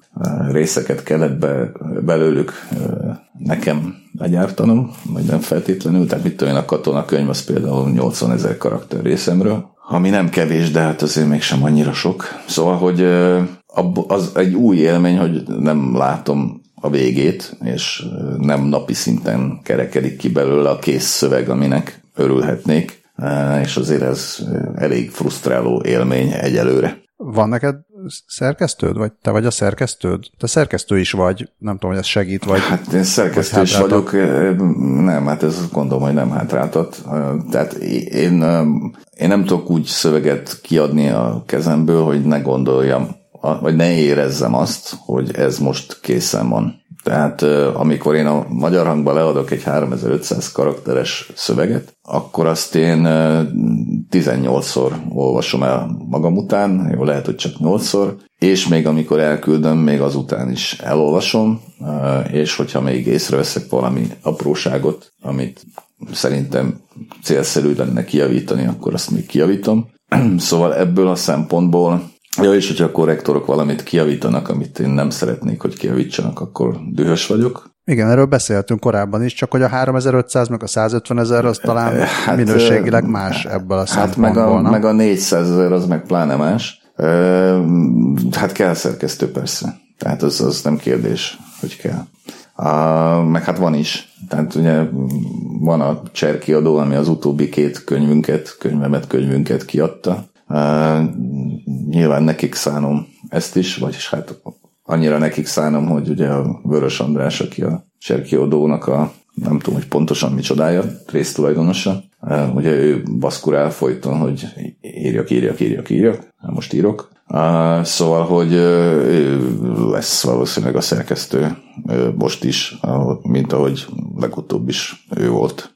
részeket kellett be, belőlük nekem legyártanom, vagy nem feltétlenül, tehát mit tudom én, a katonakönyv az például 80 ezer karakter részemről, ami nem kevés, de hát azért mégsem annyira sok. Szóval, hogy az egy új élmény, hogy nem látom a végét, és nem napi szinten kerekedik ki belőle a kész szöveg, aminek örülhetnék. és azért ez elég frusztráló élmény egyelőre. Van neked szerkesztőd, vagy te vagy a szerkesztőd? Te szerkesztő is vagy, nem tudom, hogy ez segít, vagy... Hát én szerkesztő is vagyok, nem, hát ez gondolom, hogy nem hátráltat. Tehát én, én nem tudok úgy szöveget kiadni a kezemből, hogy ne gondoljam, vagy ne érezzem azt, hogy ez most készen van. Tehát amikor én a magyar hangba leadok egy 3500 karakteres szöveget, akkor azt én 18-szor olvasom el magam után, jó, lehet, hogy csak 8-szor, és még amikor elküldöm, még azután is elolvasom, és hogyha még észreveszek valami apróságot, amit szerintem célszerű lenne kijavítani, akkor azt még kijavítom. <clears throat> Szóval ebből a szempontból Ja, és hogyha a korrektorok valamit kiavítanak, amit én nem szeretnék, hogy kiavítsanak, akkor dühös vagyok. Igen, erről beszéltünk korábban is, csak hogy a 3500 meg a 150 ezer az talán hát, minőségileg más ebből a hát meg a, meg a 400 ezer az meg pláne más. Hát kell szerkesztő persze. Tehát az, az nem kérdés, hogy kell. A, meg hát van is. Tehát ugye van a Cserkiadó, ami az utóbbi két könyvünket, könyvemet, könyvünket kiadta. Nyilván nekik szánom ezt is, vagyis hát annyira nekik szánom, hogy ugye a Vörös András, aki a Cserkiodónak a nem tudom, hogy pontosan micsodája, résztulajdonosa, ugye ő baszkurál folyton, hogy írjak, írjak, írjak, írjak, most írok. Szóval, hogy ő lesz valószínűleg a szerkesztő most is, mint ahogy legutóbb is ő volt.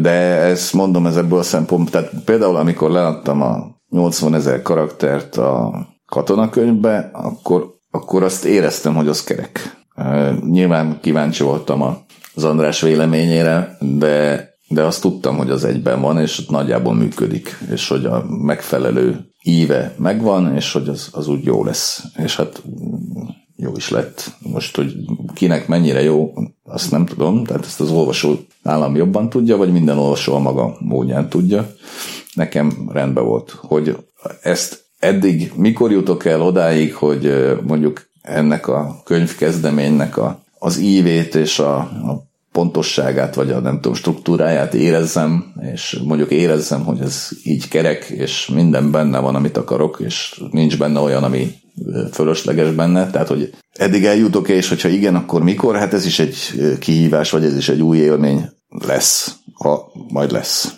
De ezt mondom ez ebből a szempontból, tehát például amikor leadtam a 80 ezer karaktert a katonakönyvbe, akkor, akkor azt éreztem, hogy az kerek. Nyilván kíváncsi voltam az András véleményére, de, de azt tudtam, hogy az egyben van, és ott nagyjából működik, és hogy a megfelelő íve megvan, és hogy az, az úgy jó lesz. És hát jó is lett. Most, hogy kinek mennyire jó, azt nem tudom, tehát ezt az olvasó nálam jobban tudja, vagy minden olvasó a maga módján tudja. Nekem rendben volt, hogy ezt eddig mikor jutok el odáig, hogy mondjuk ennek a könyvkezdeménynek a, az ívét és a, a pontosságát, vagy a nem tudom, struktúráját érezzem, és mondjuk érezzem, hogy ez így kerek, és minden benne van, amit akarok, és nincs benne olyan, ami fölösleges benne, tehát hogy eddig eljutok és hogyha igen, akkor mikor? Hát ez is egy kihívás, vagy ez is egy új élmény lesz, ha majd lesz.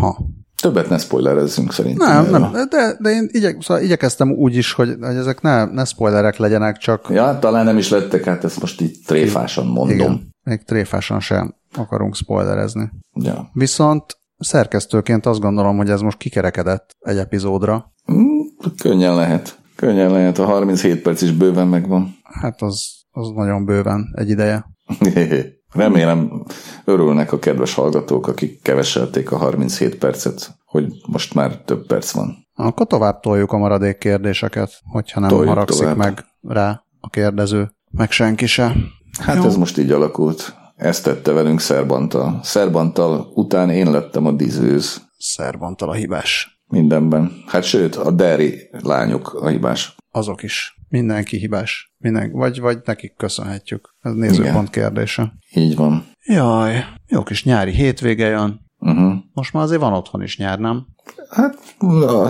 Ha. Többet ne spoilerezzünk szerintem. Nem, nem, de, de én igyek, szóval igyekeztem úgy is, hogy, hogy ezek ne, ne spoilerek legyenek, csak... Ja, talán nem is lettek, hát ezt most így tréfásan mondom. Igen, még tréfásan sem akarunk spoilerezni. Ja. Viszont szerkesztőként azt gondolom, hogy ez most kikerekedett egy epizódra. Mm, könnyen lehet. Könnyen lehet, a 37 perc is bőven megvan. Hát az, az nagyon bőven egy ideje. <laughs> Remélem örülnek a kedves hallgatók, akik keveselték a 37 percet, hogy most már több perc van. Akkor tovább toljuk a maradék kérdéseket, hogyha nem toljuk haragszik tovább. meg rá a kérdező, meg senki se. Hát Jó. ez most így alakult. Ezt tette velünk Szerbantal. Szerbantal után én lettem a dizőz. Szerbantal a hibás. Mindenben. Hát sőt, a Derry lányok a hibás. Azok is. Mindenki hibás. Minden, vagy, vagy nekik köszönhetjük. Ez nézőpont Igen. kérdése. Így van. Jaj, jó kis nyári hétvége jön. Uh-huh. Most már azért van otthon is nyár, nem? Hát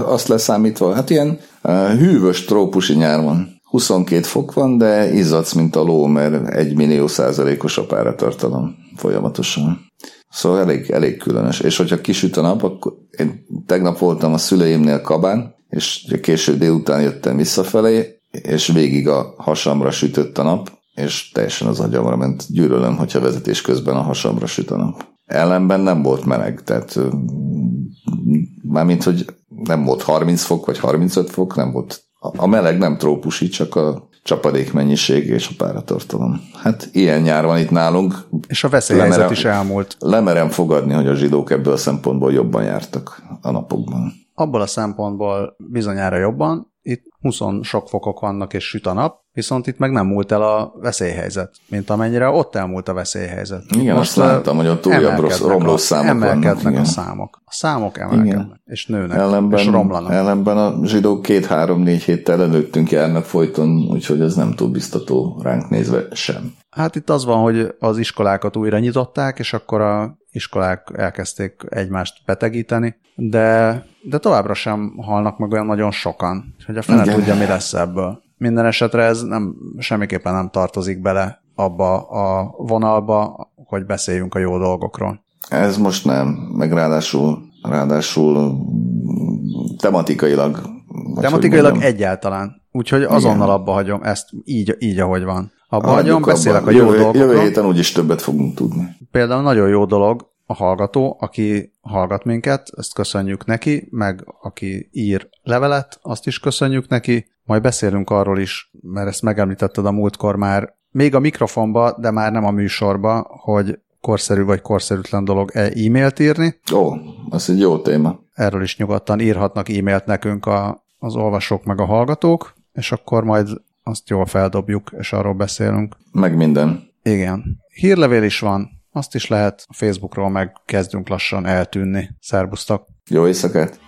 azt leszámítva, hát ilyen uh, hűvös trópusi nyár van. 22 fok van, de izzadsz, mint a ló, mert egy millió százalékos a páratartalom folyamatosan. Szóval elég, elég különös. És hogyha kisüt a nap, akkor én tegnap voltam a szüleimnél Kabán, és késő délután jöttem visszafelé, és végig a hasamra sütött a nap, és teljesen az agyamra ment. Gyűlölöm, hogyha vezetés közben a hasamra süt a nap. Ellenben nem volt meleg, tehát mármint, hogy nem volt 30 fok, vagy 35 fok, nem volt. A meleg nem trópusi, csak a csapadék mennyiség és a páratartalom. Hát ilyen nyár van itt nálunk. És a veszélyhelyzet lemerem, is elmúlt. Lemerem fogadni, hogy a zsidók ebből a szempontból jobban jártak a napokban. Abból a szempontból bizonyára jobban. Itt 20 sok fokok vannak és süt a nap, Viszont itt meg nem múlt el a veszélyhelyzet, mint amennyire ott elmúlt a veszélyhelyzet. Igen, Most azt láttam, hogy ott újabb rossz, romlós számok emelkednek vannak. a számok. A számok emelkednek, igen. és nőnek, ellenben, és romlanak. Ellenben a zsidók két-három-négy héttel előttünk járnak folyton, úgyhogy ez nem túl biztató ránk nézve sem. Hát itt az van, hogy az iskolákat újra nyitották, és akkor a iskolák elkezdték egymást betegíteni, de, de továbbra sem halnak meg olyan nagyon sokan, hogy a fene tudja, mi lesz ebből. Minden esetre ez nem, semmiképpen nem tartozik bele abba a vonalba, hogy beszéljünk a jó dolgokról. Ez most nem, meg ráadásul, ráadásul tematikailag. Tematikailag egyáltalán. Úgyhogy azonnal abba hagyom ezt így, így ahogy van. Abba hagyom, beszélek abba. a jó jövő, dolgokról. Jövő héten úgyis többet fogunk tudni. Például nagyon jó dolog a hallgató, aki hallgat minket, ezt köszönjük neki, meg aki ír levelet, azt is köszönjük neki. Majd beszélünk arról is, mert ezt megemlítetted a múltkor már, még a mikrofonba, de már nem a műsorba, hogy korszerű vagy korszerűtlen dolog e e-mailt írni. Ó, ez egy jó téma. Erről is nyugodtan írhatnak e-mailt nekünk a, az olvasók meg a hallgatók, és akkor majd azt jól feldobjuk, és arról beszélünk. Meg minden. Igen. Hírlevél is van, azt is lehet. A Facebookról meg kezdünk lassan eltűnni. Szerbusztok! Jó éjszakát!